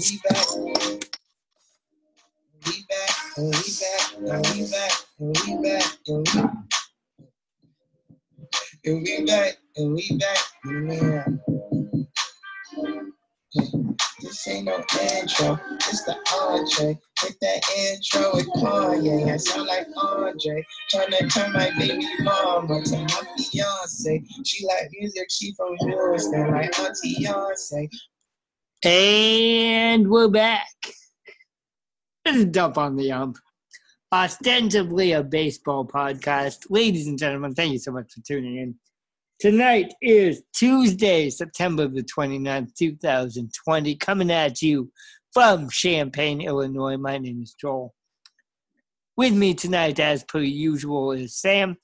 we back. We back, and we back, and we back, and we back, and we back, and we back, and we back. This ain't no intro, it's the entree. With that intro with Kanye, I sound like Andre. Tryna turn my baby mama to my fiance. She like music, she from Houston, like Auntie Beyonce. And we're back. This is Dump on the Ump, ostensibly a baseball podcast. Ladies and gentlemen, thank you so much for tuning in. Tonight is Tuesday, September the 29th, 2020, coming at you from Champaign, Illinois. My name is Joel. With me tonight, as per usual, is Sam.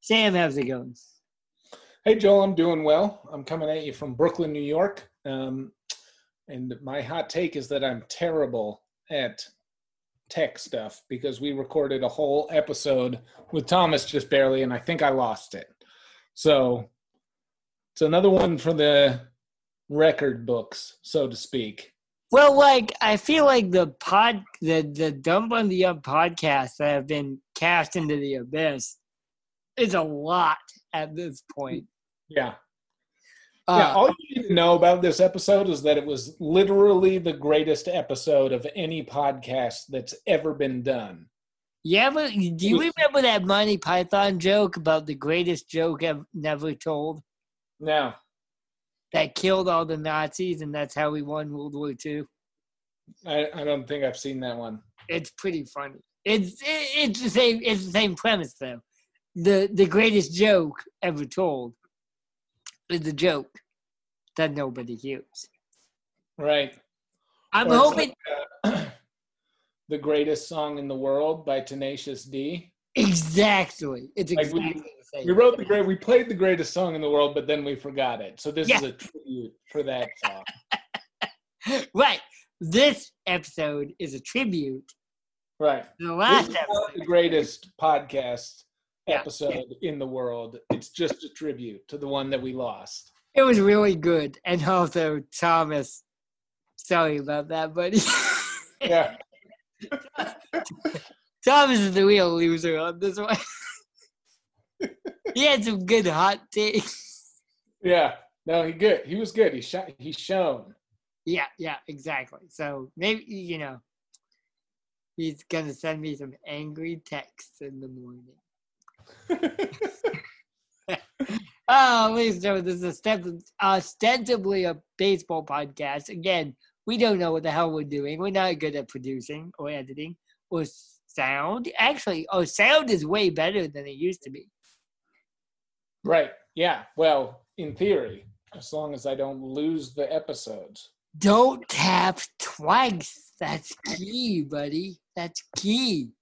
Sam, how's it going? Hey, Joel, I'm doing well. I'm coming at you from Brooklyn, New York. Um, and my hot take is that I'm terrible at tech stuff because we recorded a whole episode with Thomas just barely, and I think I lost it. So it's another one for the record books, so to speak. Well, like I feel like the pod, the the dump on the Ump podcasts that have been cast into the abyss is a lot at this point. Yeah. Uh, yeah, all you need to know about this episode is that it was literally the greatest episode of any podcast that's ever been done. yeah, but do you remember that Monty Python joke about the greatest joke ever, never told No. that killed all the Nazis and that's how we won World War II? I, I don't think I've seen that one. It's pretty funny. It's it, it's the same. It's the same premise though. The the greatest joke ever told is a joke that nobody hears. Right. I'm Or hoping like, uh, the greatest song in the world by Tenacious D. exactly. It's Like, exactly we- the same. We wrote the great. We played the greatest song in the world, but then we forgot it. So this Yeah. is a tribute for that song. right. This episode is a tribute Right. the last is episode. the greatest podcast Yeah. episode in the world. It's just a tribute to the one that we lost. It was really good, and also Thomas. Sorry about that, buddy. Yeah. Thomas is the real loser on this one. he had some good hot takes. Yeah. No, he good. He was good. He shot. He shone. Yeah, yeah, exactly. So maybe you know he's gonna send me some angry texts in the morning. Oh, ladies and gentlemen, this is ostens- ostensibly a baseball podcast. Again, we don't know what the hell we're doing. We're not good at producing or editing or sound. Actually, our sound is way better than it used to be. right. Yeah. Well, in theory, as long as I don't lose the episodes. Don't tap twice. That's key, buddy. That's key.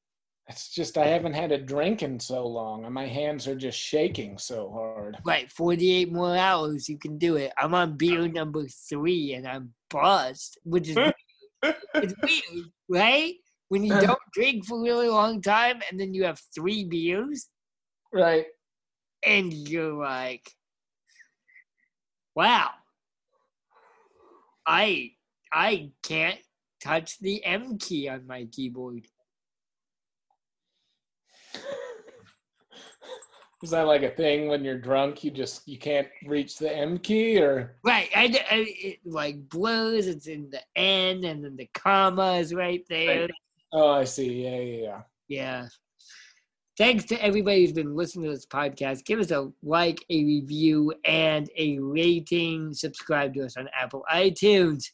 It's just I haven't had a drink in so long, and my hands are just shaking so hard. Right, 48 more hours, you can do it. I'm on beer number three and I'm buzzed, which is weird. it's weird, right? When you don't drink for a really long time and then you have three beers Right. and you're like, wow, I I can't touch the M key on my keyboard. Is that like a thing when you're drunk? You just you can't reach the M key, or Right, I, I- it like blurs. It's in the N, and then the comma is right there. Right. oh, I see. Yeah, yeah, yeah. Yeah. Thanks to everybody who's been listening to this podcast. Give us a like, a review, and a rating. Subscribe to us on Apple iTunes.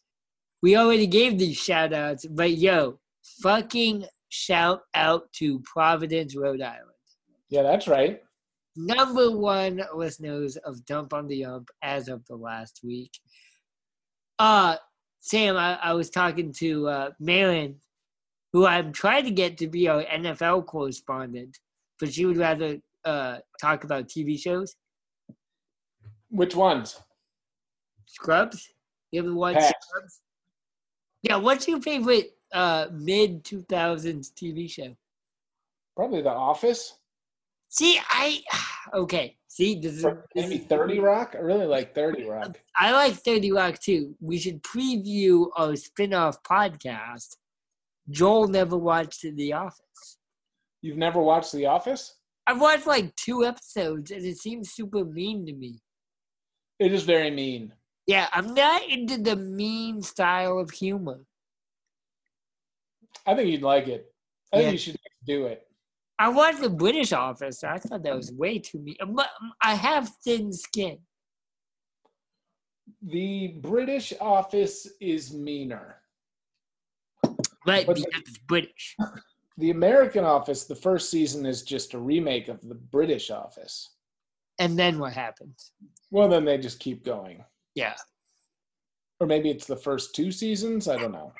We already gave these shout outs, but yo, fucking shout out to Providence, Rhode Island. Yeah, that's right. Number one listeners of Dump on the Ump as of the last week. Uh, Sam, I, I was talking to uh, Marin, who I'm trying to get to be our NFL correspondent, but she would rather uh, talk about TV shows. Which ones? Scrubs? You ever watch Pass. Scrubs? Yeah, what's your favorite uh, mid 2000s TV show? Probably The Office. See, I okay. See, this is, this Maybe is- 30 Rock? I really like 30 Rock. I like 30 Rock too. We should preview our spin off podcast. Joel never watched The Office. You've never watched The Office? I've watched like two episodes and it seems super mean to me. It is very mean. Yeah, I'm not into the mean style of humor. I think you'd like it. I think you should do it. I watched the British Office. I thought that was way too mean. But I have thin skin. The British Office is meaner. Right, But- because it's British. The American Office, the first season is just a remake of the British Office. And then what happens? Well, then they just keep going. Yeah. Or maybe it's the first two seasons. I don't know.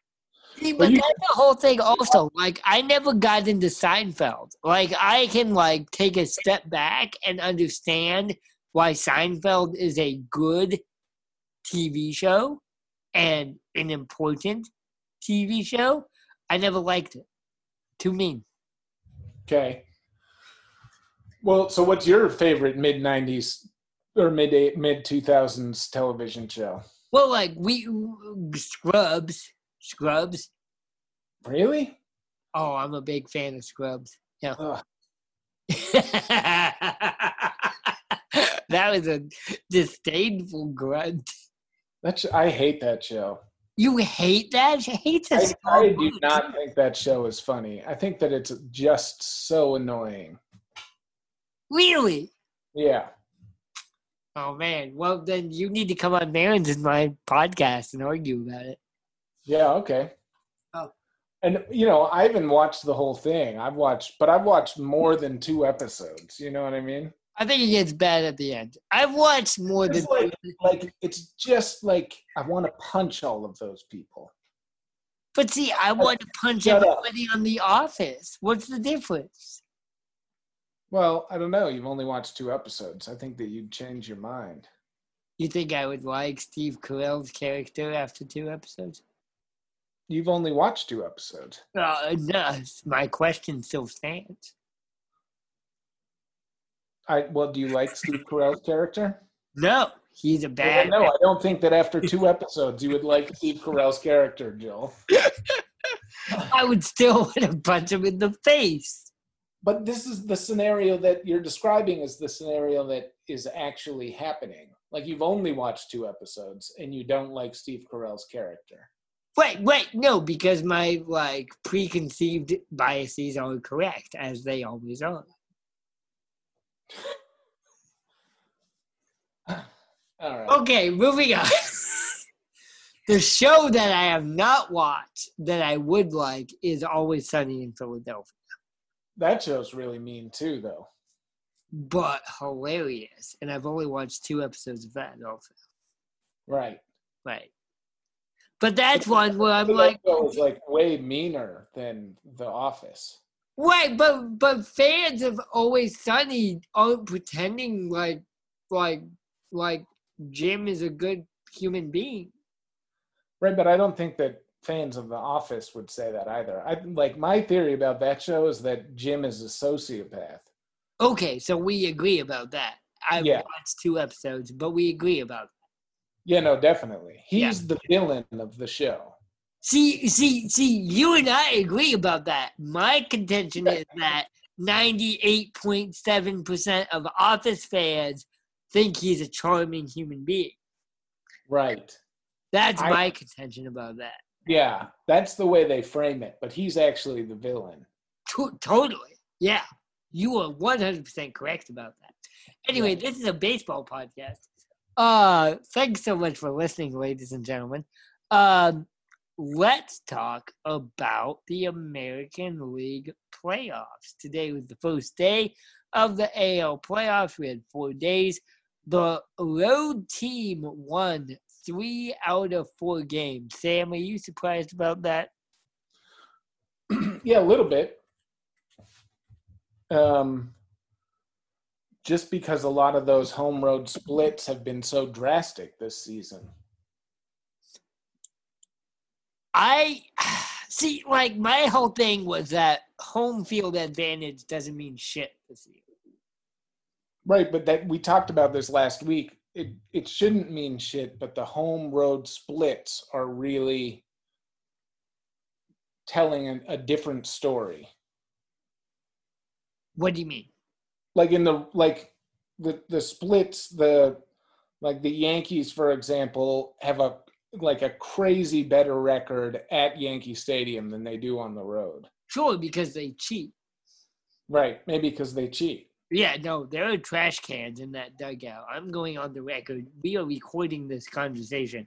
See, But but that's the whole thing also. Like I never got into Seinfeld. Like I can like take a step back and understand why Seinfeld is a good TV show and an important TV show. I never liked it. Too mean. Okay. Well, so what's your favorite mid '90s or mid mid 2000s television show? Well, like we Scrubs, Scrubs. Really? Oh, I'm a big fan of Scrubs. Yeah. That was a disdainful grunt. That's I hate that show. You hate that? You hate I, this. I do not think that show is funny. I think that it's just so annoying. Really? Yeah. Oh man. Well, then you need to come on Marin's in my podcast and argue about it. Yeah, okay. Oh. And you know, I haven't watched the whole thing. I've watched but I've watched more than two episodes. You know what I mean? I think it gets bad at the end. I've watched more than. Like, like it's just like I want to punch all of those people. But see, I want to punch Shut up. everybody on The Office. What's the difference? Well, I don't know. You've only watched two episodes. I think that you'd change your mind. You think I would like Steve Carell's character after two episodes? You've only watched two episodes. Uh, no, my question still stands. I well, do you like Steve Carell's character? No, he's a Well, bad. no, I don't think that after two episodes you would like Steve Carell's character, Jill. I would still want to punch him in the face. But this is the scenario that you're describing is the scenario that is actually happening. Like you've only watched two episodes and you don't like Steve Carell's character. Wait, wait, no, because my like preconceived biases are correct, as they always are. Right. Okay, moving on. the show that I have not watched that I would like is Always Sunny in Philadelphia, That show's really mean too, though. but hilarious. And I've only watched two episodes of that also. Right. Right. But that's one where I'm like, that show is like way meaner than The Office. right, but but fans of Always Sunny aren't pretending like like like Jim is a good human being. Right, but I don't think that fans of The Office would say that either. I like my theory about that show is that Jim is a sociopath. Okay, so we agree about that. I've Yeah. watched two episodes, but we agree about Yeah, no, definitely. He's Yeah. the villain of the show. See, see, see, you and I agree about that. My contention is that 98.7% of Office fans think he's a charming human being. Right. That's I- my contention about that. Yeah, that's the way they frame it, but he's actually the villain. To- totally. Yeah. You are 100% correct about that. Anyway, this is a baseball podcast. Uh, thanks so much for listening, ladies and gentlemen. Um, let's talk about the American League playoffs. Today was the first day of the AL playoffs. We had four days. The road team won three out of four games. Sam, are you surprised about that? yeah, a little bit. Um, just because a lot of those home road splits have been so drastic this season. I see, like, my whole thing was that home field advantage doesn't mean shit this year. Right, but that we talked about this last week. It it shouldn't mean shit, but the home road splits are really telling a, a different story. What do you mean? Like in the like the the splits, the like the Yankees, for example, have a like a crazy better record at Yankee Stadium than they do on the road. Sure, because they cheat. Right, maybe because they cheat. Yeah, no, there are trash cans in that dugout. I'm going on the record. We are recording this conversation.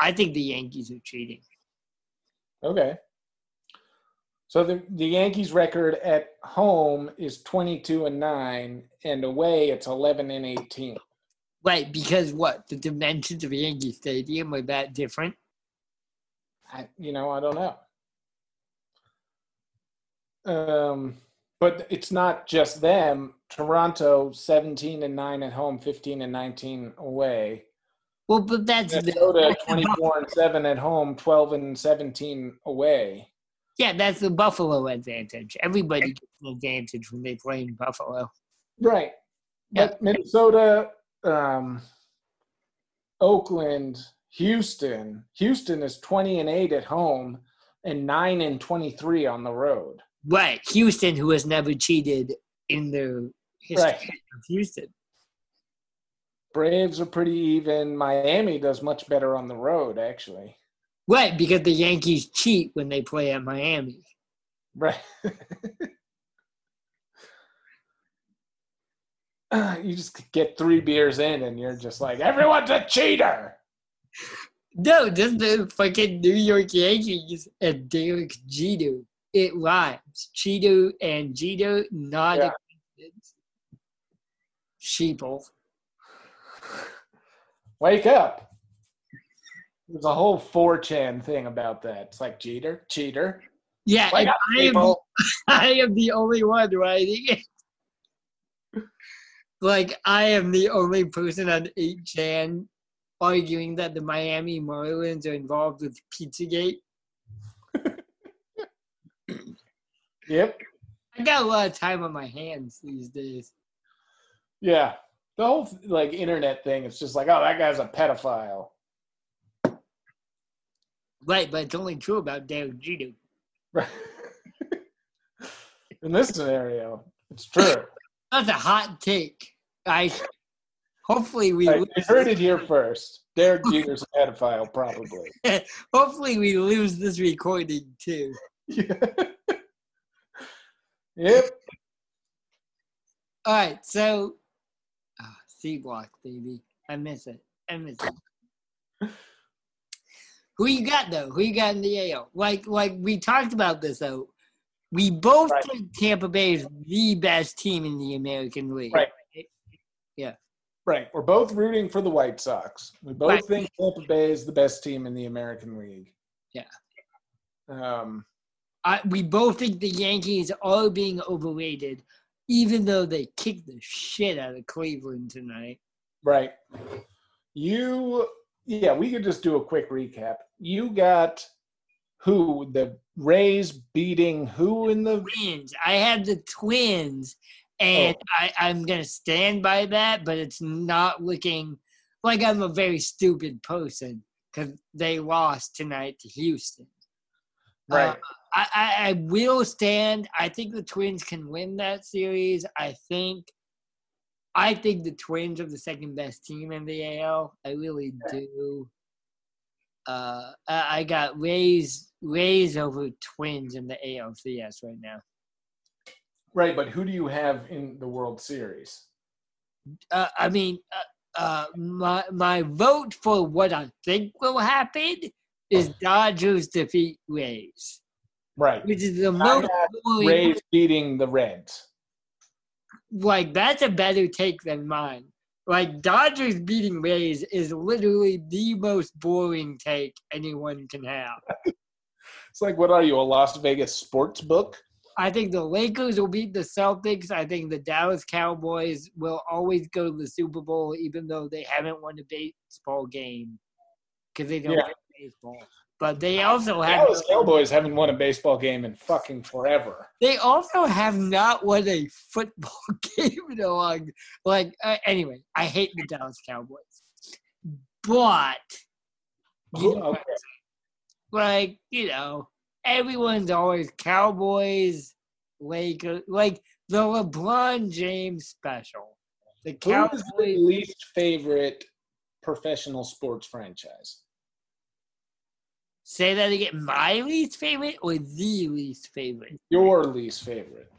I think the Yankees are cheating. Okay. So the the Yankees record at home is 22 and 9 and away it's 11 and 18. Right, because what? The dimensions of Yankee Stadium are that different? I, you know, I don't know. Um but it's not just them. Toronto 17 and 9 at home, 15 and 19 away. Well, but that's Minnesota 24 and 7 at home, 12 and 17 away. Yeah, that's the Buffalo advantage. Everybody gets an advantage when they play in Buffalo. Right. But Minnesota, um, Oakland, Houston. Houston is 20 and 8 at home and 9 and 23 on the road. Right. Houston, who has never cheated in the history Right. of Houston. Braves are pretty even. Miami does much better on the road, actually. Right, because the Yankees cheat when they play at Miami. Right. you just get three beers in and you're just like, everyone's a cheater. No, just the fucking New York Yankees and Derek Jeter. It rhymes. Cheeto and Jeter, not Yeah. a coincidence. Sheeple. Wake up. There's a whole 4chan thing about that. It's like cheater, cheater. Yeah, I am. I am the only one writing it. like, I am the only person on 8chan arguing that the Miami Marlins are involved with Pizzagate. Yep. I got a lot of time on my hands these days. Yeah. The whole like internet thing, it's just like, oh, that guy's a pedophile. Right, but it's only true about Derek Jeter. Right. In this scenario, it's true. That's a hot take. I hopefully we Right, lose you heard it here first. Derek Jeter's a pedophile, probably. hopefully we lose this recording too. yep. All right, so ah, C block, baby. I miss it. I miss it. Who you got though? Who you got in the AL? Like, like we talked about this though. We both Right. think Tampa Bay is the best team in the American League. Right. Yeah. Right. We're both rooting for the White Sox. We both Right. think Tampa Bay is the best team in the American League. Yeah. Um, I, we both think the Yankees are being overrated, even though they kicked the shit out of Cleveland tonight. right. You, yeah, we could just do a quick recap. You got who? The Rays beating who in the. Twins. I had the Twins, and I, I'm gonna stand by that. But it's not looking like I'm a very stupid person because they lost tonight to Houston. Right. Uh, I, I, I will stand. I think the Twins can win that series. I think. I think the Twins are the second best team in the AL. I really do. Uh, I, got Rays Rays over Twins in the ALCS right now. Right. But who do you have in the World Series? Uh, I mean, uh, uh, my my vote for what I think will happen is Dodgers defeat Rays, Right. which is the most Rays beating the Reds. Like that's a better take than mine. Like Dodgers beating Rays is literally the most boring take anyone can have. It's like, what are you, a Las Vegas sports book? I think the Lakers will beat the Celtics. I think the Dallas Cowboys will always go to the Super Bowl, even though they haven't won a baseball game because they don't Yeah. get baseball. But they also have Dallas Cowboys haven't won a baseball game in fucking forever. they also have not won a football game in a long. Like uh, anyway, I hate the Dallas Cowboys, but you know, Okay. like you know, everyone's always Cowboys, Lakers, like the LeBron James special. The Cowboys. is the least favorite professional sports franchise? Say that again. My least favorite or the least favorite? Your least favorite?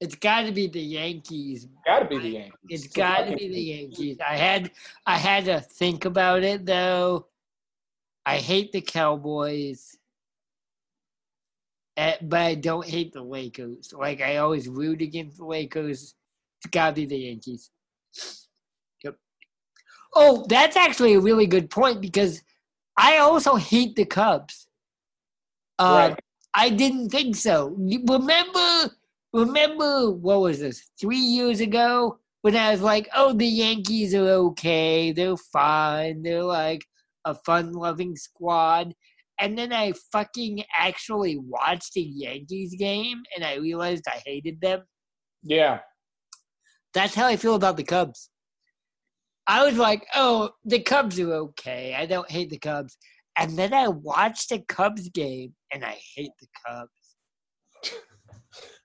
It's got to be the Yankees. Got to be the Yankees. It's got to be the Yankees. I had I had to think about it though. I hate the Cowboys, eh, but I don't hate the Lakers. Like I always root against the Lakers. It's got to be the Yankees. Oh, that's actually a really good point because I also hate the Cubs. Uh, Right. I didn't think so. Remember, remember what was this? Three years ago when I was like, "Oh, the Yankees are okay. They're fine. They're like a fun-loving squad." And then I fucking actually watched a Yankees game, and I realized I hated them. Yeah. That's how I feel about the Cubs. I was like, "Oh, the Cubs are okay. I don't hate the Cubs." And then I watched a Cubs game, and I hate the Cubs.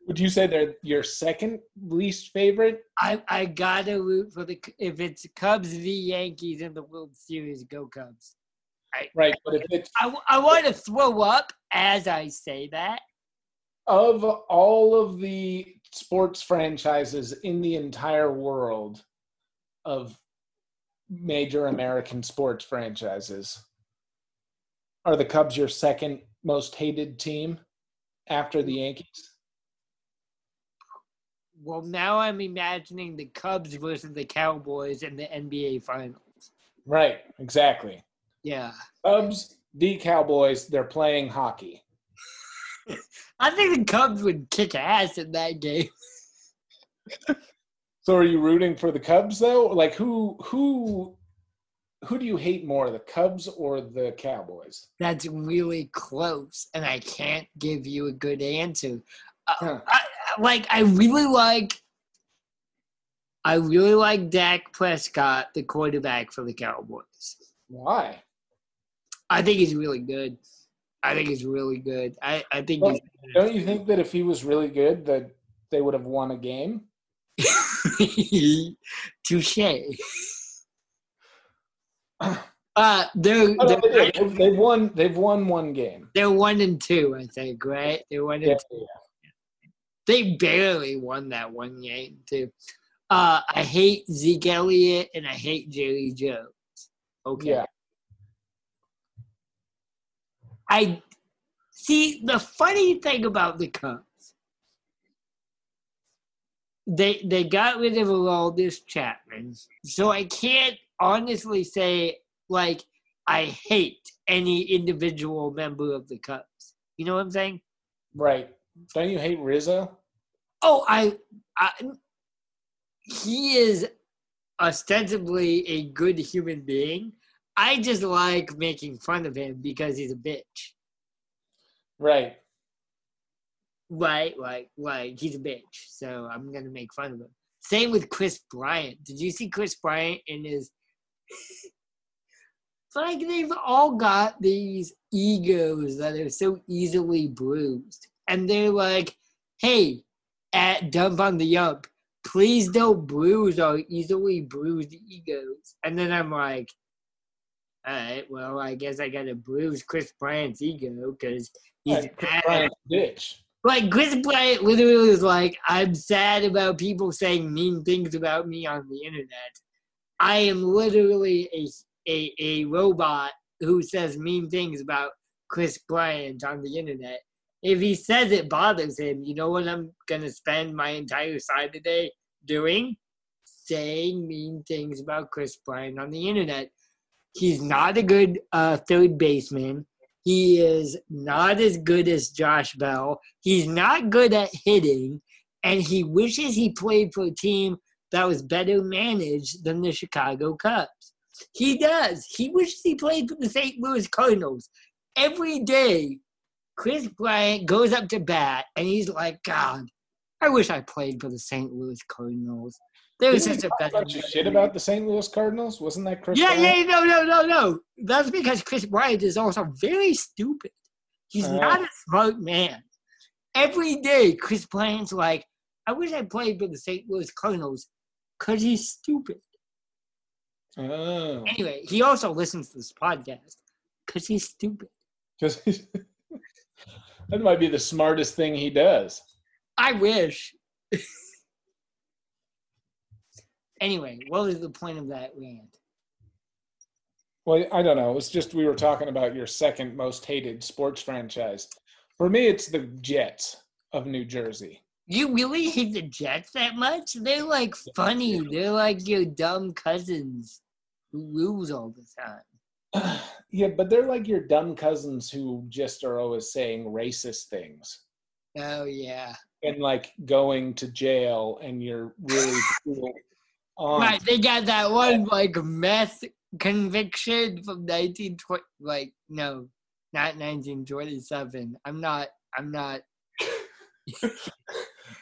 Would you say they're your second least favorite? I I gotta root for the if it's Cubs v Yankees in the World Series, go Cubs. Right. Right, but if it's I, I want to throw up as I say that. of all of the sports franchises in the entire world of major American sports franchises, are the Cubs your second most hated team after the Yankees? Well, now I'm imagining the Cubs versus the Cowboys in the NBA Finals. Right, exactly. Yeah, Cubs, the Cowboys, they're playing hockey. I think the Cubs would kick ass in that game. So are you rooting for the Cubs though? Like who who who do you hate more, the Cubs or the Cowboys? That's really close, and I can't give you a good answer. Uh, Huh. I, I- like, I really like, I really like Dak Prescott, the quarterback for the Cowboys. Why? I think he's really good. I think he's really good. I, I think Well, Don't you think that if he was really good that they would have won a game? touche. Uh, they're, Oh, they did. They've, won they've won one game. they're one and two, I think, right? They're one and Yeah, two. They barely won that one game too. Uh, I hate Zeke Elliott and I hate Jerry Jones. Okay. yeah. I see the funny thing about the Cubs. They they got rid of Aroldis Chapman, so I can't honestly say like I hate any individual member of the Cubs. You know what I'm saying? Right. Don't you hate Rizzo? Oh, I, I he is ostensibly a good human being. I just like making fun of him because he's a bitch. Right. Right, right, right. He's a bitch, so I'm gonna make fun of him. Same with Kris Bryant. Did you see Kris Bryant in his? it's like they've all got these egos that are so easily bruised, and they're like, "Hey, at dump on the yump, please don't bruise our easily bruised egos." And then I'm like, "All right, well, I guess I gotta bruise Kris Bryant's ego because he's Right, a bitch. Like Kris Bryant literally was like, I'm sad about people saying mean things about me on the internet. I am literally a a, a robot who says mean things about Kris Bryant on the internet. If he says it bothers him, you know what I'm gonna spend my entire side Saturday doing? Saying mean things about Kris Bryant on the internet. He's not a good uh, third baseman. He is not as good as Josh Bell. He's not good at hitting, and he wishes he played for a team that was better managed than the Chicago Cubs. He does. He wishes he played for the St. Louis Cardinals. Every day, Kris Bryant goes up to bat and he's like, God, I wish I played for the St. Louis Cardinals. They're Didn't such a bunch of shit about the St. Louis Cardinals? Wasn't that Kris? Yeah, Bryant? yeah, no, no, no, no. That's because Kris Bryant is also very stupid. He's Oh. not a smart man. Every day, Kris Bryant's like, I wish I played for the St. Louis Cardinals because he's stupid. Oh, Anyway, he also listens to this podcast because he's stupid. 'Cause he's- that might be the smartest thing he does. I wish. anyway, what was the point of that rant? Well, I don't know. It was just we were talking about your second most hated sports franchise. For me, it's the Jets of New Jersey. You really hate the Jets that much? They're like funny. They're like your dumb cousins who lose all the time. yeah, but they're like your dumb cousins who just are always saying racist things Oh yeah. and like going to jail, and you're really cool aunt. Right, they got that one like meth conviction from nineteen twenty like no, not nineteen twenty seven. I'm not I'm not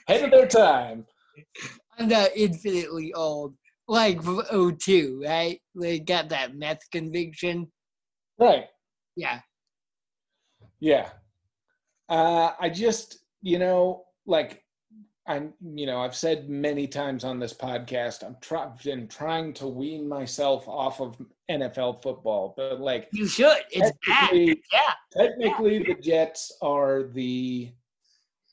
Ahead of their time. I'm not infinitely old. Like from 02, right? They got that meth conviction. Right. Yeah. Yeah. Uh, I just, you know, like I'm, you know, I've said many times on this podcast, I'm try- been trying to wean myself off of NFL football, but like You should. It's bad. technically, Yeah. technically the Jets are the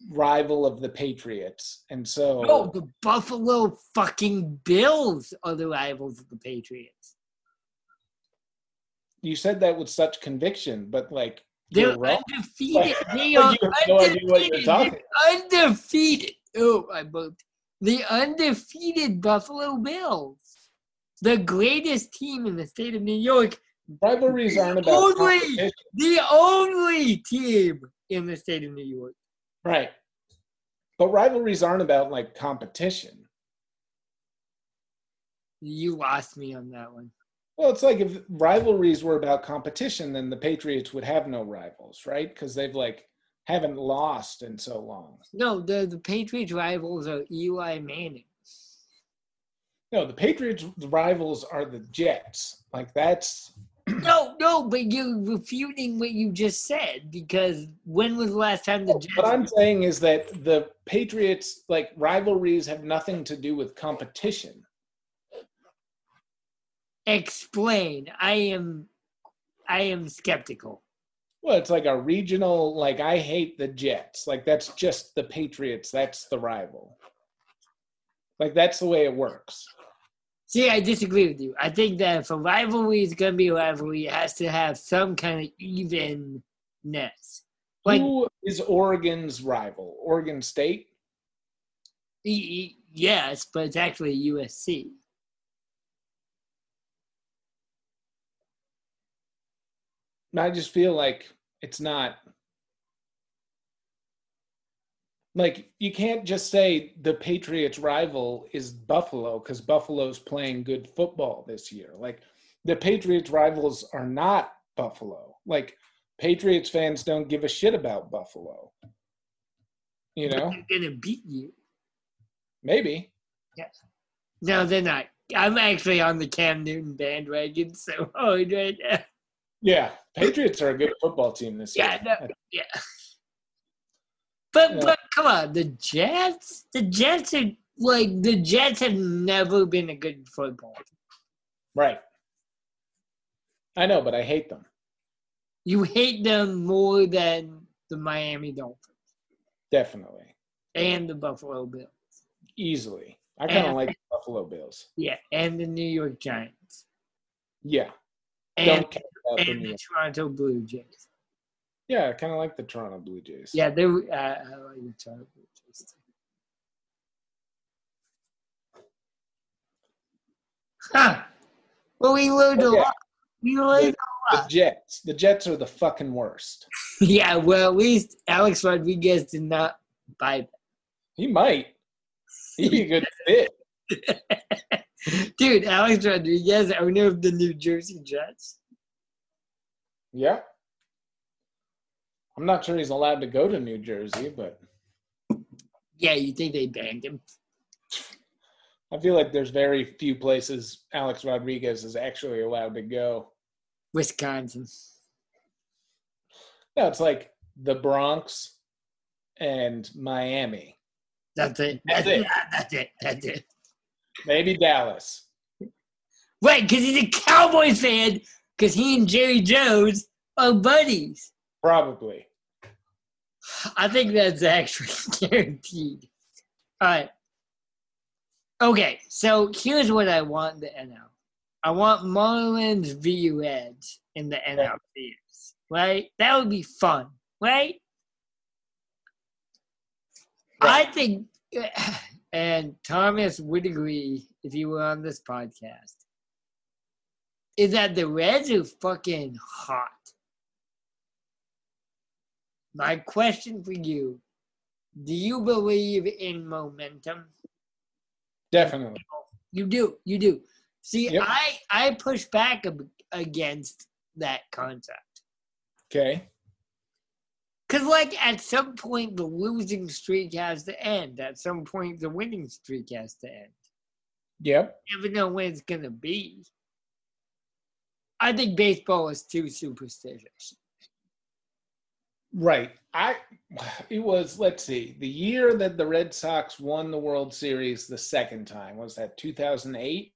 rival of the Patriots, and so No, the Buffalo fucking Bills are the rivals of the Patriots. you said that with such conviction, but like They're undefeated. They You are have no idea what you're undefeated. Talking They're undefeated. Oh, I booked. The undefeated Buffalo Bills. The greatest team in the state of New York. Rivalries aren't about Only-. The only team in the state of New York. Right. But rivalries aren't about like competition. You lost me on that one. Well, it's like if rivalries were about competition, then the Patriots would have no rivals, right? Because they've like haven't lost in so long. No, the, the Patriots rivals are Eli Manning. No, the Patriots rivals are the Jets. Like that's No, no, but you're refuting what you just said because when was the last time the Jets? what I'm saying is that the Patriots like rivalries have nothing to do with competition. Explain. I am, I am skeptical. Well, it's like a regional, like I hate the Jets. Like that's just the Patriots. That's the rival. Like that's the way it works. See, I disagree with you. I think that if a rivalry is going to be a rivalry, it has to have some kind of evenness. Like, Who is Oregon's rival? Oregon State? y- y- yes, but it's actually USC. I just feel like it's not like you can't just say the Patriots rival is Buffalo because Buffalo's playing good football this year. Like the Patriots rivals are not Buffalo. Like Patriots fans don't give a shit about Buffalo. You But know, they're going to beat you. maybe. Yes. No, they're not. I'm actually on the Cam Newton bandwagon so hard right now. Yeah, Patriots are a good football team this year. Yeah, no, yeah. But Yeah. but come on, the Jets, the Jets are like the Jets have never been a good football. team. Right. I know, but I hate them. You hate them more than the Miami Dolphins Definitely. and the Buffalo Bills. Easily. I kind of like the Buffalo Bills. Yeah, and the New York Giants Yeah. and Don't care and the. Toronto Blue Jays. Yeah, I kind of like the Toronto Blue Jays. Yeah, they. Uh, I like the Toronto Blue Jays. too. Huh. Well, we learned a Yeah. lot. We learned. The Jets. The Jets are the fucking worst. Yeah, well, at least Alex Rodriguez did not buy He might. He'd be a good fit. Dude, Alex Rodriguez, owner of the New Jersey Jets. Yeah. I'm not sure he's allowed to go to New Jersey, but Yeah, you think they banned him? I feel like there's very few places Alex Rodriguez is actually allowed to go. Wisconsin. No, it's like the Bronx and Miami. That's it. That's That's, it. it. That's it. That's it. Maybe Dallas. Right, because he's a Cowboys fan, because he and Jerry Jones are buddies. Probably. I think that's actually guaranteed. All right. Okay, so here's what I want in the NL. I want Marlins v Reds in the NL series, right? That would be fun, right? I think, and Thomas would agree if you were on this podcast, is that the Reds are fucking hot. My question for you do you believe in momentum? Definitely. You do. You do. See, Yep. I I push back against that concept Okay. because, like, at some point the losing streak has to end. At some point the winning streak has to end. Yep. You never know when it's gonna be. I think baseball is too superstitious. Right. I it was let's see. The year that the Red Sox won the World Series the second time was that 2008?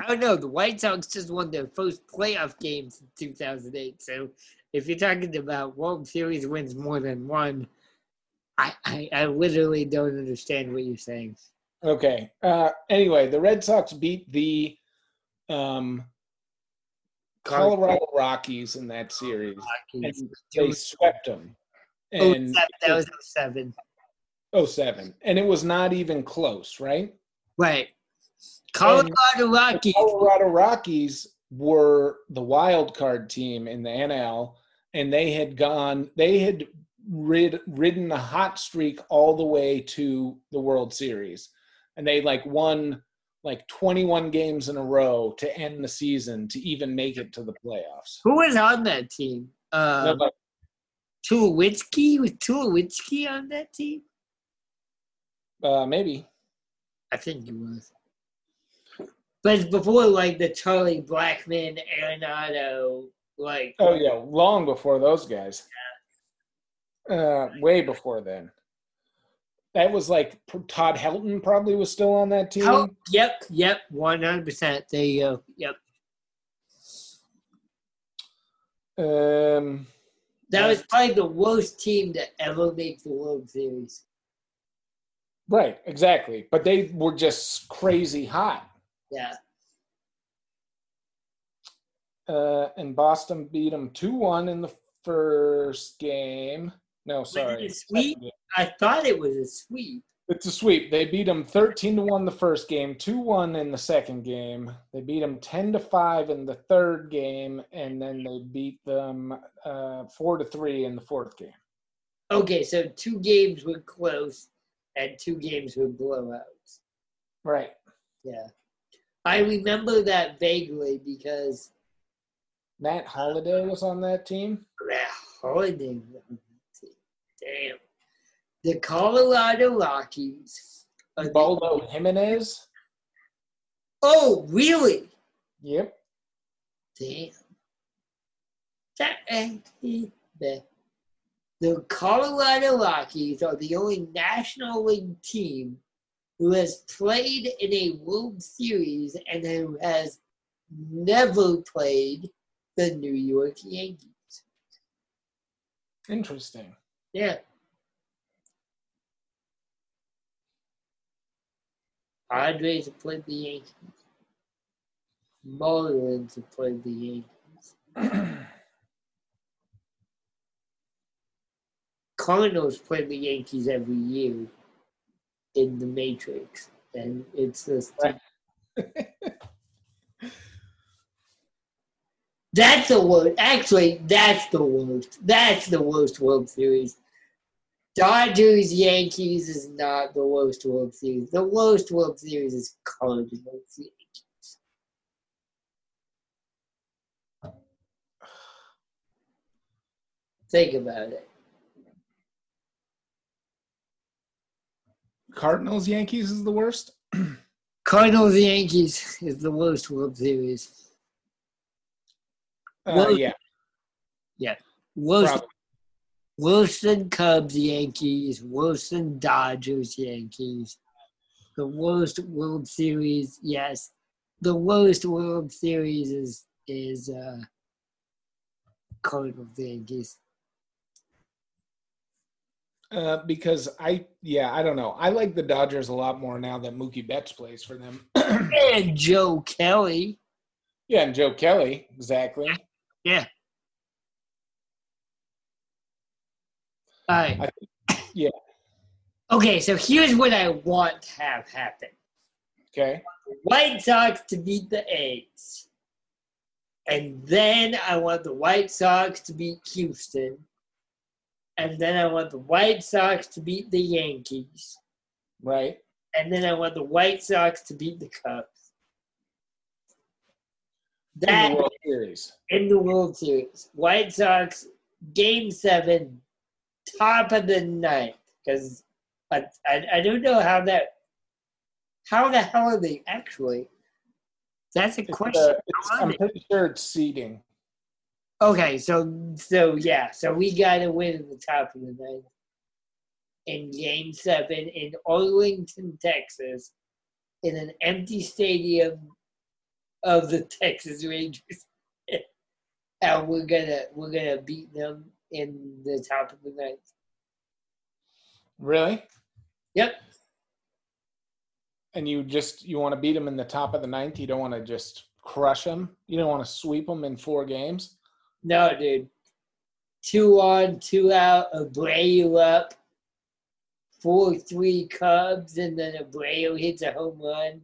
I don't know. The White Sox just won their first playoff games in 2008. So if you're talking about World Series wins more than one, I, I, I literally don't understand what you're saying. Okay. Uh anyway, the Red Sox beat the um Colorado Rockies in that series. And they swept them. Oh, And that was 07. 07. And it was not even close, right? Right. Colorado Rockies. Colorado Rockies were the wild card team in the NL, and they had gone, they had rid, ridden a hot streak all the way to the World Series. And they like won like 21 games in a row to end the season to even make it to the playoffs. Who was on that team? Nobody- Tulowitzki? Was Tulowitzki on that team? uh, maybe. I think he was. But it's before like the Charlie Blackmon, Arenado, like Oh, yeah, long before those guys. Uh, way before then. That was like Todd Helton probably was still on that team. Oh, yep, yep, one hundred percent. There you go. Yep, Um, that was probably the worst team to ever make the World Series. Right, exactly. But they were just crazy hot. Yeah, Uh, and Boston beat them 2 1 in the first game. No, sorry. sweep? I thought it was a sweep. It's a sweep. They beat them 13 to 1 the first game, 2 1 in the second game. They beat them 10 to 5 in the third game, and then they beat them uh, 4 to 3 in the fourth game. Okay, so two games were close, and two games were blowouts. Right. Yeah, I remember that vaguely because Matt Holliday was on that team. Holliday. was on that team. Damn, the Colorado Rockies. are the- Baldo Jimenez. Oh, really? Yep. Damn. That ain't the the Colorado Rockies are the only National League team who has played in a World Series and who has never played the New York Yankees. Interesting. Yeah. Padres have played the Yankees. Marlins have played the Yankees. Cardinals play the Yankees every year in the Matrix, and it's just that's the worst. Actually, that's the worst. That's the worst World Series. Dodgers Yankees is not the worst World Series. The worst World Series is Cardinals Yankees. Think about it. Cardinals Yankees is the worst. Cardinals Yankees is the worst World Series. Uh, Well, yeah, Worst, probably. Than Cubs Yankees. Than Dodgers Yankees. The worst World Series, yes. The worst World Series is is uh, Cardinals Yankees. Uh, because I, yeah, I don't know. I like the Dodgers a lot more now that Mookie Betts plays for them. And Joe Kelly. yeah, and Joe Kelly, exactly. Yeah. All right. I- yeah. Okay, so here's what I want to have happen. Okay. White Sox to beat the A's. And then I want the White Sox to beat Houston. And then I want the White Sox to beat the Yankees. Right. And then I want the White Sox to beat the Cubs. In the World Series. in the World Series. White Sox, game seven, top of the ninth. Because I, I, I don't know how that, how the hell are they actually? That's a It's, question. uh, it's- I'm pretty sure it's seeding. Okay, so so yeah, so we got to win in the top of the ninth in Game Seven in Arlington, Texas, in an empty stadium of the Texas Rangers, and we're gonna we're gonna beat them in the top of the ninth. Really? Yep. And you just you want to beat them in the top of the ninth. You don't want to just crush them. You don't want to sweep them in four games. No, dude. Two on, two out. Abreu up. Four three Cubs, and then Abreu hits a home run.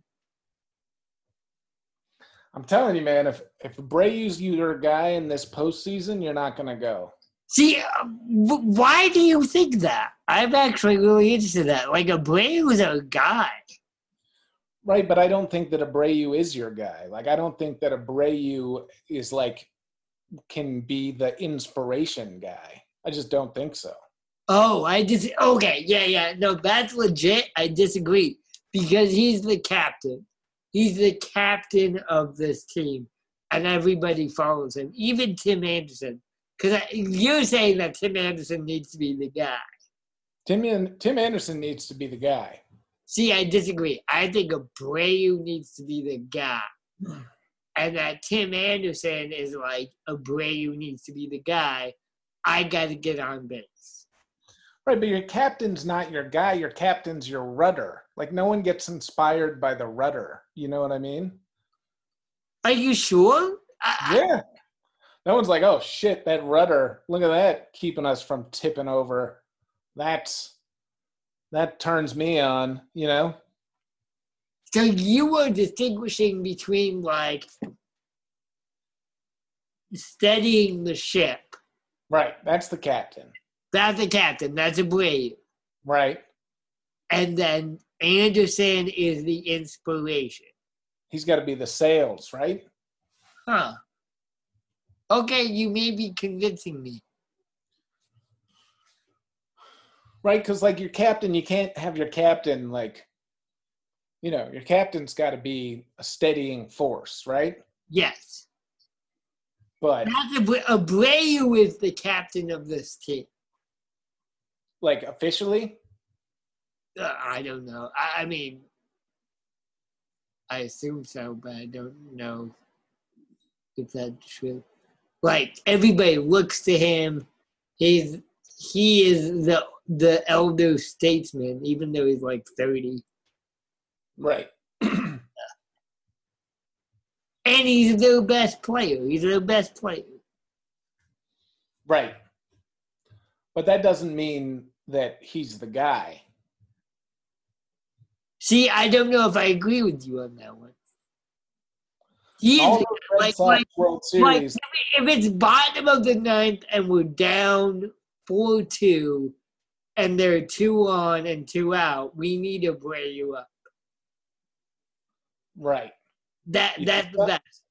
I'm telling you, man. If if Abreu's your guy in this postseason, you're not gonna go. See, uh, why do you think that? I'm actually really interested in that. Like, Abreu is a guy. Right, but I don't think that Abreu is your guy. Like I don't think that Abreu is like can be the inspiration guy. I just don't think so. Oh, I dis. Okay, yeah, yeah. No, that's legit. I disagree because he's the captain. He's the captain of this team, and everybody follows him. Even Tim Anderson. Because you're saying that Tim Anderson needs to be the guy. Tim An- Tim Anderson needs to be the guy. See, I disagree. I think Abreu needs to be the guy. And that Tim Anderson is like, Abreu needs to be the guy. I got to get on base. Right, but your captain's not your guy. Your captain's your rudder. Like no one gets inspired by the rudder. You know what I mean? Are you sure? I, Yeah. No one's like, oh shit, that rudder. Look at that, keeping us from tipping over. That's that turns me on. You know? So you were distinguishing between like steadying the ship. Right. That's the captain. That's the captain. That's Abreu. Right. And then Anderson is the inspiration. He's got to be the sales. Right. Huh. Okay, you may be convincing me. Right. Because like your captain, you can't have your captain like. You know, your captain's got to be a steadying force, right? Yes. But That's Abreu. Abreu is the captain of this team. like officially, Uh, I don't know. I, I mean, I assume so, but I don't know if that's true. Like everybody looks to him. He's he is the the elder statesman, even though he's like thirty, right. and he's their best player. He's their best player. Right. But that doesn't mean that he's the guy. See, I don't know if I agree with you on that one. He is All the the Red like- like- like, if it's bottom of the ninth and we're down four two, and they're two on and two out, we need to bray you up. Right. That You that's the best.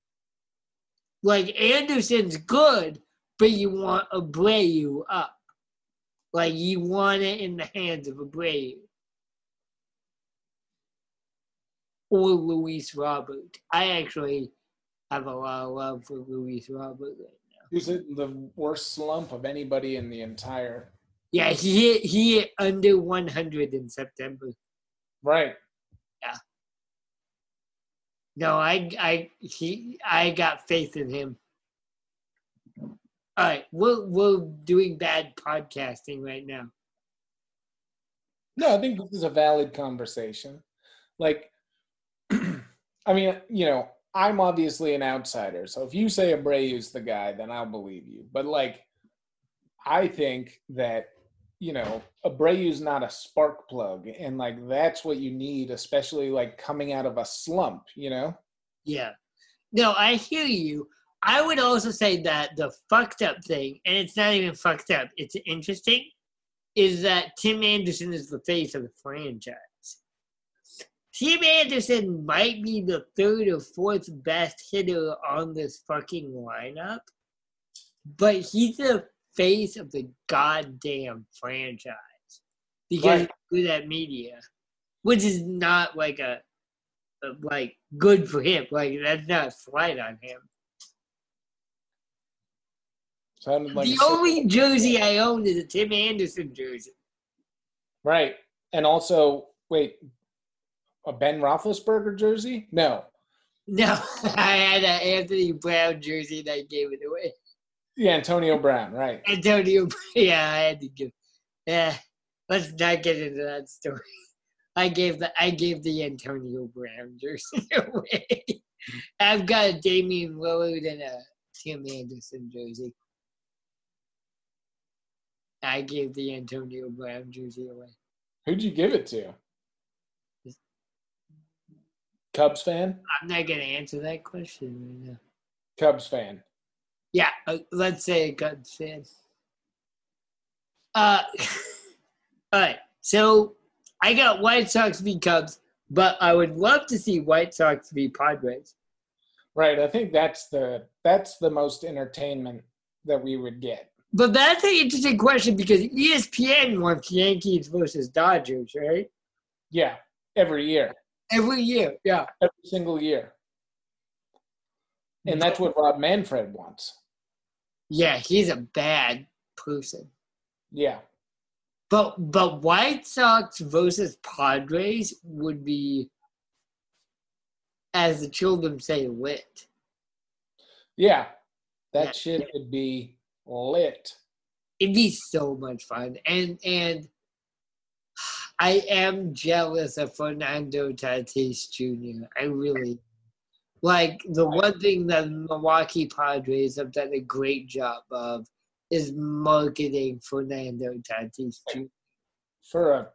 Like Anderson's good, but you want a Abreu up. Like you want it in the hands of a Abreu. Or Luis Robert. I actually have a lot of love for Luis Robert right now. Who's in the worst slump of anybody in the entire. Yeah, he hit he hit under 100 in September. Right. Yeah. No, I I he I got faith in him. All right, we're we're doing bad podcasting right now. No, I think this is a valid conversation. Like, I mean, you know, I'm obviously an outsider. So if you say Abreu's the guy, then I'll believe you. But like, I think that you know Abreu's not a spark plug, and like that's what you need, especially like coming out of a slump. You know. Yeah. No, I hear you. I would also say that the fucked up thing, and it's not even fucked up, it's interesting, is that Tim Anderson is the face of the franchise. Tim Anderson might be the third or fourth best hitter on this fucking lineup, but he's the face of the goddamn franchise because Right. he's good at media, which is not like a, a like good for him. Like that's not a slight on him. Sounded like the only jersey I own is a Tim Anderson jersey. right, and also wait, a Ben Roethlisberger jersey? No. No, I had an Anthony Brown jersey and I gave it away. Yeah, Antonio Brown. Right. Antonio, yeah, I had to give. Yeah, let's not get into that story. I gave the I gave the Antonio Brown jersey away. I've got a Damian Lillard and a Tim Anderson jersey. I gave the Antonio Brown jersey away. Who'd you give it to? Cubs fan? I'm not gonna answer that question right now. Cubs fan. Yeah, uh, let's say a Cubs fan. Uh, all right. So I got White Sox v Cubs, but I would love to see White Sox v Padres. Right. I think that's the that's the most entertainment that we would get. But that's an interesting question because ESPN wants Yankees versus Dodgers, right? Yeah. Every year. Every year, yeah. Every single year. And that's what Rob Manfred wants. Yeah, he's a bad person. Yeah. But but White Sox versus Padres would be, as the children say, lit. Yeah. That Yeah. shit would be lit. it'd be so much fun and and i am jealous of fernando tatis jr i really like the one thing that milwaukee padres have done a great job of is marketing fernando tatis jr For a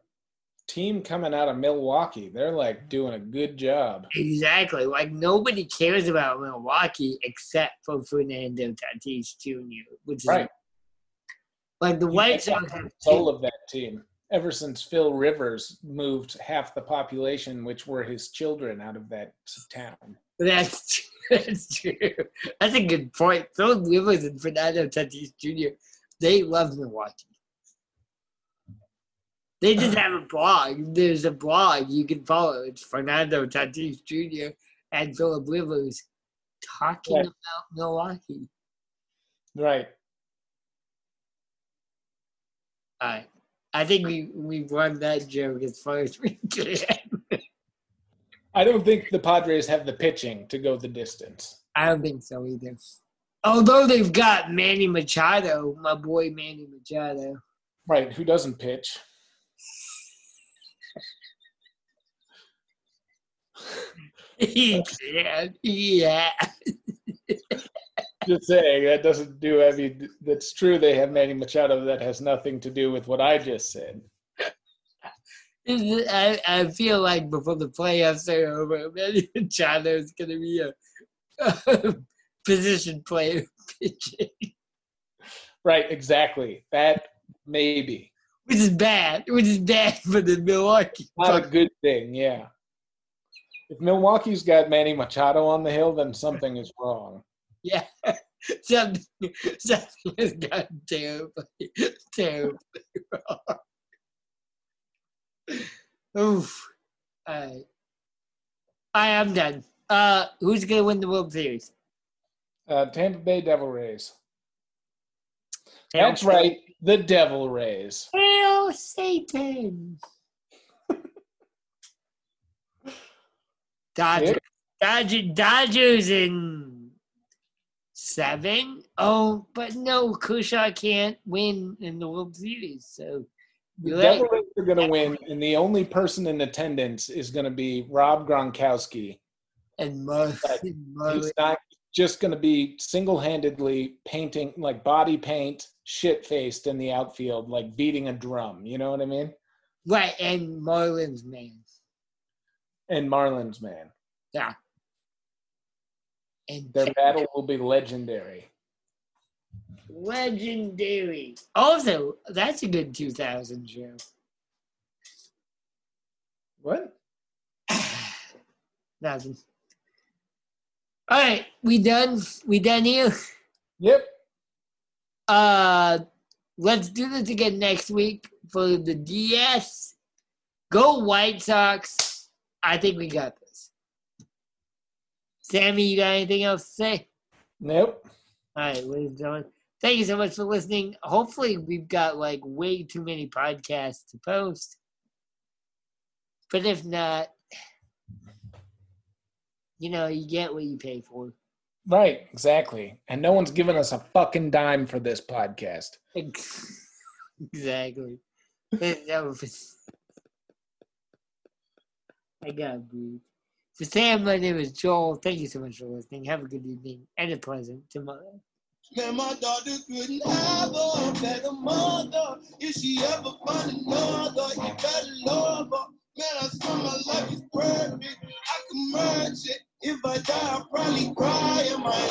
team coming out of Milwaukee, they're like doing a good job. exactly like nobody cares about milwaukee except for fernando tatis jr which is Right. like the white sox have Soul of that team. Ever since Phil Rivers moved half the population, which were his children, out of that town. That's true. That's true. That's a good point. Phil Rivers and Fernando Tatis Jr. They love Milwaukee. They just uh-huh. have a blog. There's a blog you can follow. It's Fernando Tatis Jr. and Philip Rivers talking Right. about Milwaukee. Right. All right. I think we we run that joke as far as we can. I don't think the Padres have the pitching to go the distance. I don't think so either. Although they've got Manny Machado, my boy Manny Machado. Right. Who doesn't pitch? He can. Yeah. Just saying that doesn't do. I mean, that's true. They have Manny Machado. That has nothing to do with what I just said. I, I feel like before the playoffs are over, Manny Machado is going to be a, a position player pitching. Right. Exactly. That maybe. which is bad. Which is bad for the Milwaukee. Not a good thing, yeah. If Milwaukee's got Manny Machado on the hill, then something is wrong. Yeah, something, something has gotten terribly, terribly wrong. Oof. All right. I am done. Uh, who's gonna win the World Series? Uh, Tampa Bay Devil Rays. That's right, the Devil Rays. Hail Satan. Dodgers. Dodger, Dodgers in seven. Oh, but no, Kershaw can't win in the World Series. So The Devil. Rays are going to win, and the only person in attendance is going to be Rob Gronkowski. And. He's not just going to be single-handedly painting, like body paint, shit-faced in the outfield, like beating a drum. You know what I mean? Right, and Marlins man. And Marlins, man, Yeah. And their battle will be legendary. legendary. Also, that's a good 2000 show. What? Nothing. All right, we done. We done here. Yep. Uh, let's do this again next week for the DS. Go White Sox. I think we got this. Sammy, you got anything else to say? Nope. All right, ladies and gentlemen, thank you so much for listening. Hopefully, we've got like way too many podcasts to post. But if not, you know, you get what you pay for. Right, exactly. And no one's given us a fucking dime for this podcast. exactly. That was- I gotta breathe. For Sam, my name is Joel. Thank you so much for listening. Have a good evening and a pleasant tomorrow. Man, my daughter couldn't have a better mother. If she ever find another, you better love her. Man, I swear my life is perfect. I can merge it. If I die, I'll probably cry in my